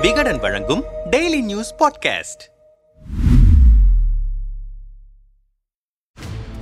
விகடன் வழங்கும் daily news podcast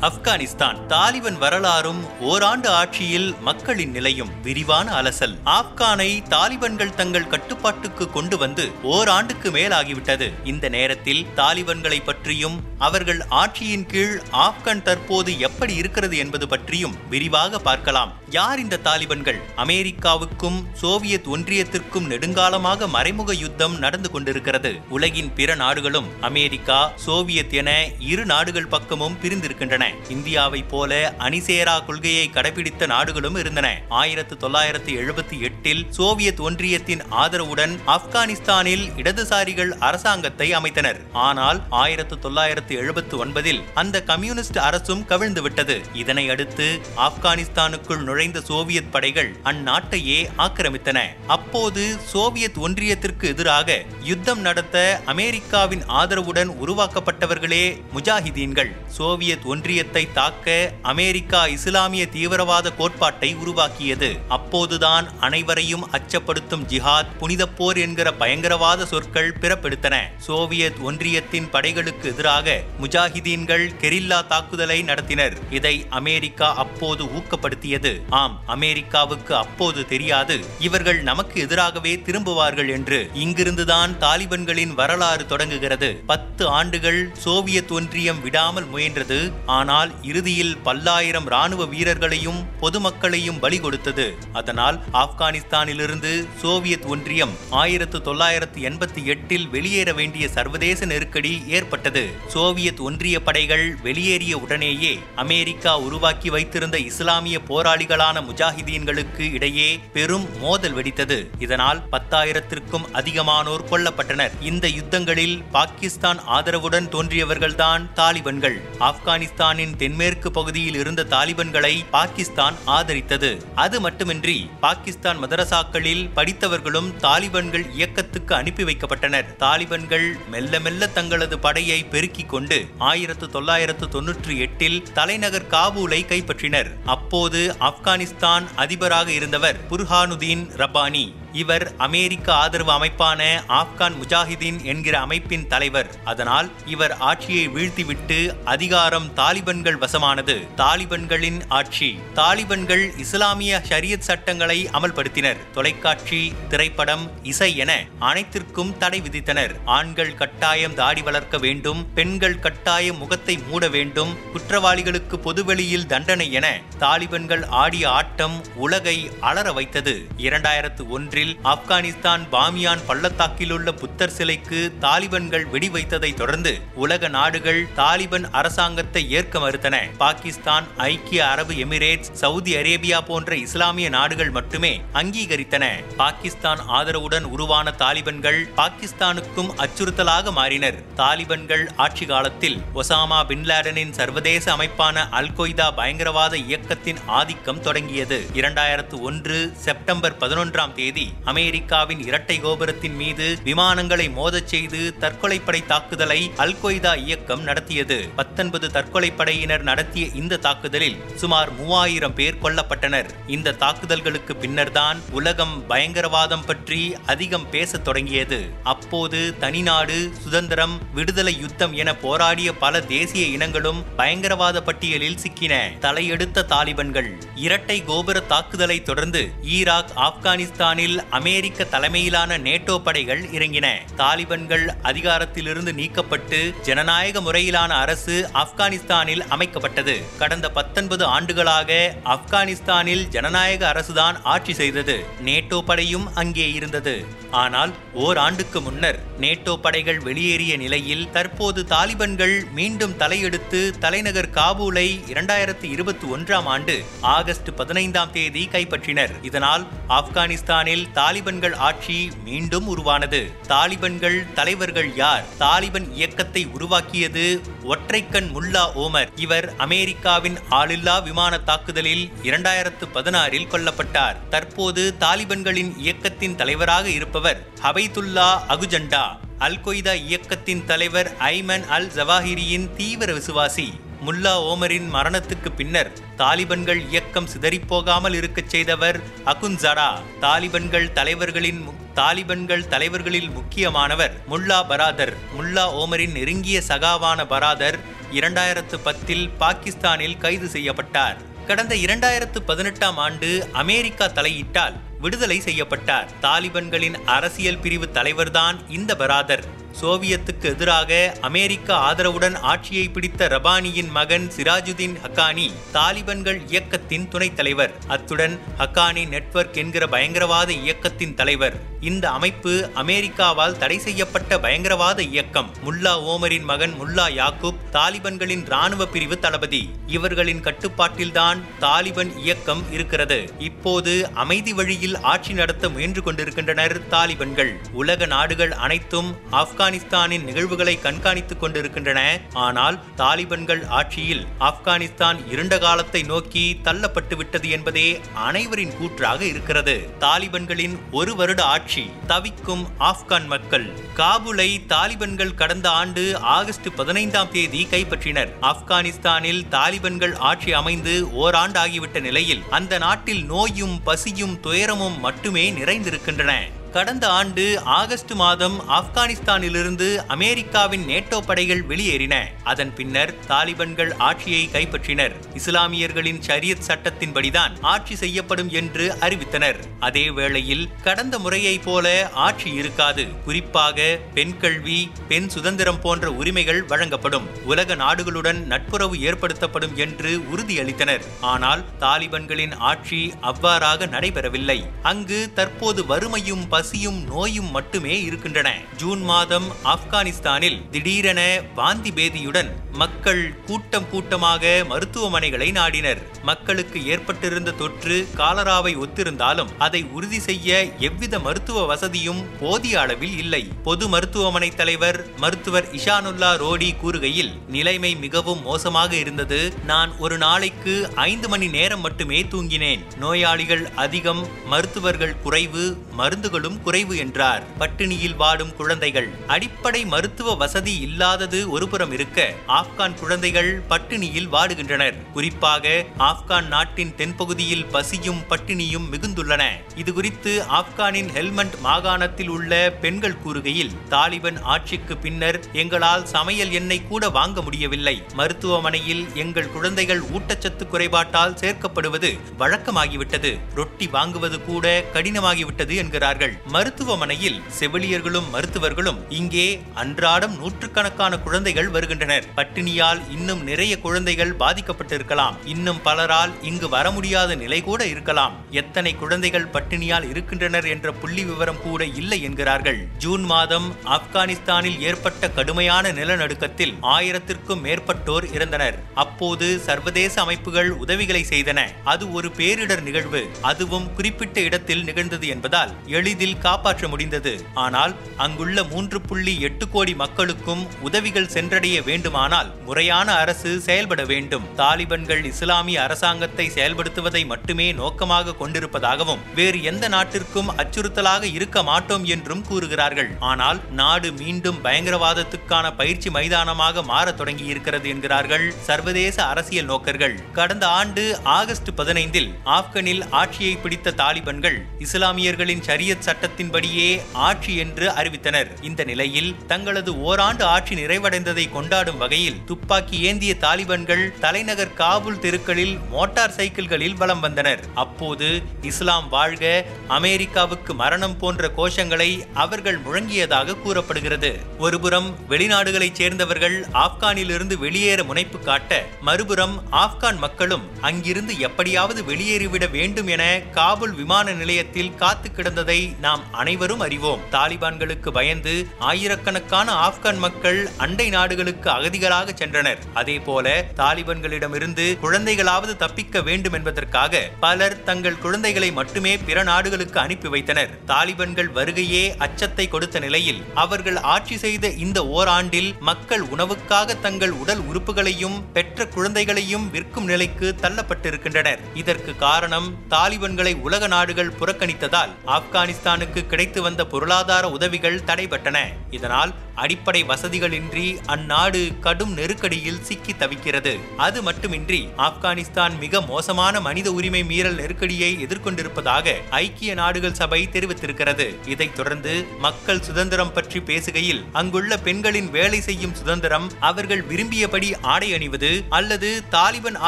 Afghanistan Taliban வரலாறும் ஓராண்டு ஆட்சியில் மக்களின் நிலையும் விரிவான அலசல். ஆப்கானை தாலிபன்கள் தங்கள் கட்டுப்பாட்டுக்கு கொண்டு வந்து ஓராண்டுக்கு மேலாகிவிட்டது. இந்த நேரத்தில் தாலிபன்களை பற்றியும் அவர்கள் ஆட்சியின் கீழ் ஆப்கான் தற்போது எப்படி இருக்கிறது என்பது பற்றியும் விரிவாக பார்க்கலாம். யார் இந்த தாலிபன்கள்? அமெரிக்காவுக்கும் சோவியத் ஒன்றியத்திற்கும் நெடுங்காலமாக மறைமுக யுத்தம் நடந்து கொண்டிருக்கிறது. உலகின் பிற நாடுகளும் அமெரிக்கா சோவியத் என இரு நாடுகள் பக்கமும் பிரிந்திருக்கின்றன. இந்தியாவை போல அணிசேரா கொள்கையை கடைபிடித்த நாடுகளும் இருந்தன. ஆயிரத்து தொள்ளாயிரத்து எழுபத்தி எட்டில் சோவியத் ஒன்றியத்தின் ஆதரவுடன் ஆப்கானிஸ்தானில் இடதுசாரிகள் அரசாங்கத்தை அமைத்தனர். ஆனால் ஆயிரத்து தொள்ளாயிரத்து எழுபத்து ஒன்பதில் அந்த கம்யூனிஸ்ட் அரசும் கவிழ்ந்துவிட்டது. இதனை அடுத்து ஆப்கானிஸ்தானுக்குள் நுழைந்த சோவியத் படைகள் அந்நாட்டையே ஆக்கிரமித்தன. அப்போது சோவியத் ஒன்றியத்திற்கு எதிராக யுத்தம் நடத்த அமெரிக்காவின் ஆதரவுடன் உருவாக்கப்பட்டவர்களே முஜாஹிதீன்கள். சோவியத் ஒன்றியத்தை தாக்க அமெரிக்கா இஸ்லாமிய தீவிரவாத கோட்பாட்டை உருவாக்கியது. அப்போதுதான் அனைவரையும் அச்சப்படுத்தும் ஜிஹாத் புனித போர் என்கிற பயங்கரவாத சொற்கள் பிறப்பெடுத்தன. சோவியத் ஒன்றியத்தின் படைகளுக்கு எதிராக முஜாஹிதீன்கள் கெரில்லா தாக்குதலை நடத்தினர். இதை அமெரிக்கா அப்போது ஊக்கப்படுத்தியது. ஆம் அமெரிக்காவுக்கு அப்போது தெரியாது. இவர்கள் நமக்கு எதிராகவே திரும்புவார்கள் என்று. இங்கிருந்துதான் தாலிபன்களின் வரலாறு தொடங்குகிறது. பத்து ஆண்டுகள் சோவியத் ஒன்றியம் விடாமல் முயன்றது. ஆனால் இறுதியில் பல்லாயிரம் ராணுவ வீரர்களையும் பொதுமக்களையும் பலி கொடுத்தது. அதனால் ஆப்கானிஸ்தானிலிருந்து சோவியத் ஒன்றியம் ஆயிரத்து தொள்ளாயிரத்து எண்பத்தி எட்டில் வெளியேற வேண்டிய சர்வதேச நெருக்கடி ஏற்பட்டது. சோவியத் ஒன்றிய படைகள் வெளியேறிய உடனேயே அமெரிக்கா உருவாக்கி வைத்திருந்த இஸ்லாமிய போராளிகள் போராளிகளான முஜாஹிதீன்களுக்கு இடையே பெரும் மோதல் வெடித்தது. இதனால் பத்தாயிரத்திற்கும் அதிகமானோர் கொல்லப்பட்டனர். இந்த யுத்தங்களில் பாகிஸ்தான் ஆதரவுடன் தோன்றியவர்கள்தான் தாலிபன்கள். ஆப்கானிஸ்தானின் தென்மேற்கு பகுதியில் இருந்த தாலிபன்களை பாகிஸ்தான் ஆதரித்தது. அது மட்டுமின்றி பாகிஸ்தான் மதரசாக்களில் படித்தவர்களும் தாலிபன்கள் இயக்கத்துக்கு அனுப்பி வைக்கப்பட்டனர். தாலிபன்கள் மெல்ல மெல்ல தங்களது படையை பெருக்கிக் கொண்டு ஆயிரத்து தொள்ளாயிரத்து தொன்னூற்றி எட்டில் தலைநகர் காபூலை கைப்பற்றினர். அப்போது ஆப்கான் ஆப்கானிஸ்தான் அதிபராக இருந்தவர் புர்ஹானுதீன் ரப்பானி. இவர் அமெரிக்க ஆதரவு அமைப்பான ஆப்கான் முஜாஹிதீன் என்கிற அமைப்பின் தலைவர். அதனால் இவர் ஆட்சியை வீழ்த்திவிட்டு அதிகாரம் தாலிபன்கள் வசமானது. தாலிபன்களின் ஆட்சி. தாலிபன்கள் இஸ்லாமிய ஷரியத் சட்டங்களை அமல்படுத்தினர். தொலைக்காட்சி திரைப்படம் இசை என அனைத்திற்கும் தடை விதித்தனர். ஆண்கள் கட்டாயம் தாடி வளர்க்க வேண்டும். பெண்கள் கட்டாயம் முகத்தை மூட வேண்டும். குற்றவாளிகளுக்கு பொதுவெளியில் தண்டனை என தாலிபன்கள் ஆடிய ஆட்டம் உலகை அலற வைத்தது. இரண்டாயிரத்து ஒன்று ஒன்றில் ஆப்கானிஸ்தான் பாமியான் பள்ளத்தாக்கில் உள்ள புத்தர் சிலைக்கு தாலிபன்கள் வெடி வைத்ததை தொடர்ந்து உலக நாடுகள் தாலிபன் அரசாங்கத்தை ஏற்க மறுத்தன. பாகிஸ்தான் ஐக்கிய அரபு எமிரேட்ஸ் சவுதி அரேபியா போன்ற இஸ்லாமிய நாடுகள் மட்டுமே அங்கீகரித்தன. பாகிஸ்தான் ஆதரவுடன் உருவான தாலிபன்கள் பாகிஸ்தானுக்கும் அச்சுறுத்தலாக மாறினர். தாலிபன்கள் ஆட்சி காலத்தில் ஒசாமா பின்லாடனின் சர்வதேச அமைப்பான அல் கொய்தா பயங்கரவாத இயக்கத்தின் ஆதிக்கம் தொடங்கியது. இரண்டாயிரத்து ஒன்று செப்டம்பர் பதினொன்றாம் தேதி அமெரிக்காவின் இரட்டை கோபுரத்தின் மீது விமானங்களை மோதச் செய்து தற்கொலைப்படை தாக்குதலை அல் கொய்தா இயக்கம் நடத்தியது. பத்தொன்பது தற்கொலைப்படையினர் நடத்திய இந்த தாக்குதலில் சுமார் மூவாயிரம் பேர் கொல்லப்பட்டனர். இந்த தாக்குதல்களுக்கு பின்னர்தான் உலகம் பயங்கரவாதம் பற்றி அதிகம் பேசத் தொடங்கியது. அப்போது தனிநாடு சுதந்திரம் விடுதலை யுத்தம் என போராடிய பல தேசிய இனங்களும் பயங்கரவாத பட்டியலில் சிக்கின. தலையெடுத்த தாலிபன்கள். இரட்டை கோபுர தாக்குதலை தொடர்ந்து ஈராக் ஆப்கானிஸ்தானில் அமெரிக்க தலைமையிலான நேட்டோ படைகள் இறங்கின. தாலிபன்கள் அதிகாரத்திலிருந்து நீக்கப்பட்டு ஜனநாயக முறையிலான அரசு ஆப்கானிஸ்தானில் அமைக்கப்பட்டது. கடந்த பத்தொன்பது ஆண்டுகளாக ஆப்கானிஸ்தானில் ஜனநாயக அரசுதான் ஆட்சி செய்தது. நேட்டோ படையும் அங்கே இருந்தது. ஆனால் ஓராண்டுக்கு முன்னர் நேட்டோ படைகள் வெளியேறிய நிலையில் தற்போது தாலிபன்கள் மீண்டும் தலையெடுத்து தலைநகர் காபூலை இரண்டாயிரத்தி இருபத்தி ஒன்றாம் ஆண்டு ஆகஸ்ட் பதினைந்தாம் தேதி கைப்பற்றினர். இதனால் ஆப்கானிஸ்தானில் தாலிபன்கள் ஆட்சி மீண்டும் உருவானது. தாலிபன்கள் தலைவர்கள் யார்? தாலிபன் இயக்கத்தை உருவாக்கியது ஒற்றைக்கண் முல்லா ஓமர். இவர் அமெரிக்காவின் ஆளில்லா விமான தாக்குதலில் இரண்டாயிரத்து பதினாறில் கொல்லப்பட்டார். தற்போது தாலிபன்களின் இயக்கத்தின் தலைவராக இருப்பவர் ஹபைதுல்லா அகுஜண்டா. அல் கொய்தா இயக்கத்தின் தலைவர் ஐமன் அல் ஜவாஹிரியின் தீவிர விசுவாசி. முல்லா ஓமரின் மரணத்துக்கு பின்னர் தாலிபன்கள் இயக்கம் சிதறிப்போகாமல் இருக்கச் செய்தவர் அகுன்சரா. தாலிபன்கள் தலைவர்களின் மு- தாலிபன்கள் தலைவர்களில் முக்கியமானவர் முல்லா பராதர். முல்லா ஓமரின் நெருங்கிய சகாவான பராதர் இரண்டாயிரத்து பத்தில் பாகிஸ்தானில் கைது செய்யப்பட்டார். கடந்த இரண்டாயிரத்து பதினெட்டாம் ஆண்டு அமெரிக்கா தலையிட்டால் விடுதலை செய்யப்பட்டார். தாலிபன்களின் அரசியல் பிரிவு தலைவர்தான் இந்த பராதர். சோவியத்துக்கு எதிராக அமெரிக்க ஆதரவுடன் ஆட்சியை பிடித்த ரபானியின் மகன் சிராஜுதீன் ஹக்கானி தாலிபன்கள் இயக்கத்தின் துணைத் தலைவர். அத்துடன் ஹக்கானி நெட்வொர்க் என்கிற பயங்கரவாத இயக்கத்தின் தலைவர். இந்த அமைப்பு அமெரிக்காவால் தடை செய்யப்பட்ட பயங்கரவாத இயக்கம். முல்லா ஓமரின் மகன் முல்லா யாக்கூப் தாலிபன்களின் ராணுவ பிரிவு தளபதி. இவர்களின் கட்டுப்பாட்டில்தான் தாலிபன் இயக்கம் இருக்கிறது. இப்போது அமைதி வழியில் ஆட்சி நடத்த முயன்று கொண்டிருக்கின்றனர் தாலிபன்கள். உலக நாடுகள் அனைத்தும் ஆப்கானிஸ்தானின் நிகழ்வுகளை கண்காணித்துக் கொண்டிருக்கின்றன. ஆனால் தாலிபன்கள் ஆட்சியில் ஆப்கானிஸ்தான் இருண்ட காலத்தை நோக்கி தள்ளப்பட்டு விட்டது என்பதே அனைவரின் கூற்றாக இருக்கிறது. தாலிபன்களின் ஒரு வருட ஆட்சி தவிக்கும் ஆப்கான் மக்கள். காபூலை தாலிபன்கள் கடந்த ஆண்டு ஆகஸ்ட் பதினைந்தாம் தேதி கைப்பற்றினர். ஆப்கானிஸ்தானில் தாலிபன்கள் ஆட்சி அமைந்து ஓராண்டு ஆகிவிட்ட நிலையில் அந்த நாட்டில் நோயும் பசியும் துயரம் துயரமும் மட்டுமே நிறைந்திருக்கின்றன. கடந்த ஆண்டு ஆகஸ்ட் மாதம் ஆப்கானிஸ்தானிலிருந்து அமெரிக்காவின் நேட்டோ படைகள் வெளியேறின. அதன் பின்னர் தாலிபன்கள் ஆட்சியை கைப்பற்றினர். இஸ்லாமியர்களின் ஷரியத் சட்டத்தின்படிதான் ஆட்சி செய்யப்படும் என்று அறிவித்தனர். அதே வேளையில் கடந்த முறையைப் போல ஆட்சி இருக்காது. குறிப்பாக பெண் கல்வி பெண் சுதந்திரம் போன்ற உரிமைகள் வழங்கப்படும். உலக நாடுகளுடன் நட்புறவு ஏற்படுத்தப்படும் என்று உறுதியளித்தனர். ஆனால் தாலிபன்களின் ஆட்சி அவ்வாறாக நடைபெறவில்லை. அங்கு தற்போது வறுமையும் பசியும் நோயும் மட்டுமே இருக்கின்றன. ஜூன் மாதம் ஆப்கானிஸ்தானில் திடீரென வாந்தி பேதியுடன் மக்கள் கூட்டம் கூட்டமாக மருத்துவமனைகளை நாடினர். மக்களுக்கு ஏற்பட்டிருந்த தொற்று காலராவை ஒத்திருந்தாலும் அதை உறுதி செய்ய எவ்வித மருத்துவ வசதியும் போதிய அளவில் இல்லை. பொது மருத்துவமனை தலைவர் மருத்துவர் இஷானுல்லா ரோடி கூறுகையில் நிலைமை மிகவும் மோசமாக இருந்தது. நான் ஒரு நாளைக்கு ஐந்து மணி நேரம் மட்டுமே தூங்கினேன். நோயாளிகள் அதிகம் மருத்துவர்கள் குறைவு மருந்துகளும் குறைவு என்றார். பட்டினியில் வாடும் குழந்தைகள். அடிப்படை மருத்துவ வசதி இல்லாதது ஒருபுறம் இருக்க ஆப்கான் குழந்தைகள் பட்டினியில் வாடுகின்றனர். குறிப்பாக ஆப்கான் நாட்டின் தென்பகுதியில் பசியும் பட்டினியும் மிகுந்துள்ளன. இது குறித்து ஆப்கானின் ஹெல்மண்ட் மாகாணத்தில் உள்ள பெண்கள் கூறுகையில் தாலிபன் ஆட்சிக்கு பின்னர் எங்களால் சமையல் எண்ணெய் கூட வாங்க முடியவில்லை. மருத்துவமனையில் எங்கள் குழந்தைகள் ஊட்டச்சத்து குறைபாட்டால் சேர்க்கப்படுவது வழக்கமாகிவிட்டது. ரொட்டி வாங்குவது கூட கடினமாகிவிட்டது என்கிறார்கள். மருத்துவமனையில் செவிலியர்களும் மருத்துவர்களும் இங்கே அன்றாடம் நூற்றுக்கணக்கான குழந்தைகள் வருகின்றனர். பட்டினியால் இன்னும் நிறைய குழந்தைகள் பாதிக்கப்பட்டிருக்கலாம். இன்னும் பலரால் இங்கு வர முடியாத நிலை கூட இருக்கலாம். எத்தனை குழந்தைகள் பட்டினியால் இருக்கின்றனர் என்ற புள்ளி விவரம் கூட இல்லை என்கிறார்கள். ஜூன் மாதம் ஆப்கானிஸ்தானில் ஏற்பட்ட கடுமையான நிலநடுக்கத்தில் ஆயிரத்திற்கும் மேற்பட்டோர் இறந்தனர். அப்போது சர்வதேச அமைப்புகள் உதவிகளை செய்தன. அது ஒரு பேரிடர் நிகழ்வு. அதுவும் குறிப்பிட்ட இடத்தில் நிகழ்ந்தது என்பதால் எளிதில் காப்பாற்ற முடிந்தது. ஆனால் அங்குள்ள மூன்று புள்ளி எட்டு கோடி மக்களுக்கும் உதவிகள் சென்றடைய வேண்டுமானால் முறையான அரசு செயல்பட வேண்டும். தாலிபன்கள் இஸ்லாமிய அரசாங்கத்தை செயல்படுத்துவதை மட்டுமே நோக்கமாக கொண்டிருப்பதாகவும் வேறு எந்த நாட்டிற்கும் அச்சுறுத்தலாக இருக்க மாட்டோம் என்றும் கூறுகிறார்கள். ஆனால் நாடு மீண்டும் பயங்கரவாதத்துக்கான பயிற்சி மைதானமாக மாறத் தொடங்கியிருக்கிறது என்கிறார்கள் சர்வதேச அரசியல் நோக்கர்கள். கடந்த ஆண்டு ஆகஸ்ட் பதினைந்தில் ஆப்கனில் ஆட்சியை பிடித்த தாலிபன்கள் இஸ்லாமியர்களின் சரியத் சட்ட சட்டத்தின்படியே ஆட்சி என்று அறிவித்தனர். இந்த நிலையில் தங்களது ஓராண்டு ஆட்சி நிறைவடைந்ததை கொண்டாடும் வகையில் துப்பாக்கி ஏந்திய தாலிபான்கள் தலைநகர் காபூல் தெருக்களில் மோட்டார் சைக்கிள்களில் வலம் வந்தனர். அப்போது இஸ்லாம் வாழ்க அமெரிக்காவுக்கு மரணம் போன்ற கோஷங்களை அவர்கள் முழங்கியதாக கூறப்படுகிறது. ஒருபுறம் வெளிநாடுகளைச் சேர்ந்தவர்கள் ஆப்கானிலிருந்து வெளியேற முனைப்பு காட்ட மறுபுறம் ஆப்கான் மக்களும் அங்கிருந்து எப்படியாவது வெளியேறிவிட வேண்டும் என காபூல் விமான நிலையத்தில் காத்து கிடந்ததை நாம் அனைவரும் அறிவோம். தாலிபான்களுக்கு பயந்து ஆயிரக்கணக்கான ஆப்கான் மக்கள் அண்டை நாடுகளுக்கு அகதிகளாக சென்றனர். அதே போல தாலிபான்களிடமிருந்து குழந்தைகளாவது தப்பிக்க வேண்டும் என்பதற்காக பலர் தங்கள் குழந்தைகளை மட்டுமே பிற நாடுகளுக்கு அனுப்பி வைத்தனர். தாலிபான்கள் வருகையே அச்சத்தை கொடுத்த நிலையில் அவர்கள் ஆட்சி செய்த இந்த ஓராண்டில் மக்கள் உணவுக்காக தங்கள் உடல் உறுப்புகளையும் பெற்ற குழந்தைகளையும் விற்கும் நிலைக்கு தள்ளப்பட்டிருக்கின்றனர். இதற்கு காரணம் தாலிபான்களை உலக நாடுகள் புறக்கணித்ததால் ஆப்கானிஸ்தான் ஆப்கானிஸ்தானுக்கு கிடைத்து வந்த பொருளாதார உதவிகள் தடைபட்டன. இதனால் அடிப்படை வசதிகளின்றி அந்நாடு கடும் நெருக்கடியில் சிக்கி தவிக்கிறது. அது மட்டுமின்றி ஆப்கானிஸ்தான் மிக மோசமான மனித உரிமை மீறல் நெருக்கடியை எதிர்கொண்டிருப்பதாக ஐக்கிய நாடுகள் சபை தெரிவித்திருக்கிறது. இதைத் தொடர்ந்து மக்கள் சுதந்திரம் பற்றி பேசுகையில் அங்குள்ள பெண்களின் வேலை செய்யும் சுதந்திரம் அவர்கள் விரும்பியபடி ஆடை அணிவது அல்லது தாலிபன்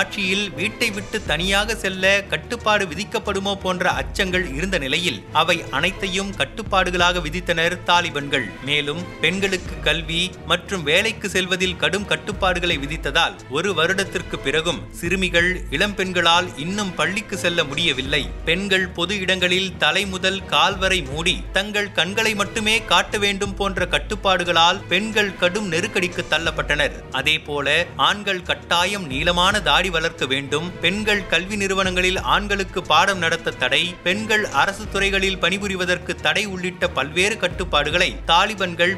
ஆட்சியில் வீட்டை விட்டு தனியாக செல்ல கட்டுப்பாடு விதிக்கப்படுமோ போன்ற அச்சங்கள் இருந்த நிலையில் அவை அனைத்தையும் கட்டுப்பாடுகளாக விதித்தனர் தாலிபன்கள். மேலும் பெண்களுக்கு கல்வி மற்றும் வேலைக்கு செல்வதில் கடும் கட்டுப்பாடுகளை விதித்ததால் ஒரு வருடத்திற்கு பிறகும் சிறுமிகள் இளம் பெண்களால் இன்னும் பள்ளிக்கு செல்ல முடியவில்லை. பெண்கள் பொது இடங்களில் தலை முதல் கால் வரை மூடி தங்கள் கண்களை மட்டுமே காட்ட வேண்டும் போன்ற கட்டுப்பாடுகளால் பெண்கள் கடும் நெருக்கடிக்கு தள்ளப்பட்டனர். அதே போல ஆண்கள் கட்டாயம் நீளமான தாடி வளர்க்க வேண்டும். பெண்கள் கல்வி நிறுவனங்களில் ஆண்களுக்கு பாடம் நடத்த தடை. பெண்கள் அரசு துறைகளில் பணிபுரிவதற்கு தடை உள்ளிட்ட பல்வேறு கட்டுப்பாடுகளை தாலிபன்கள்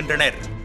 இருக்கின்றனர்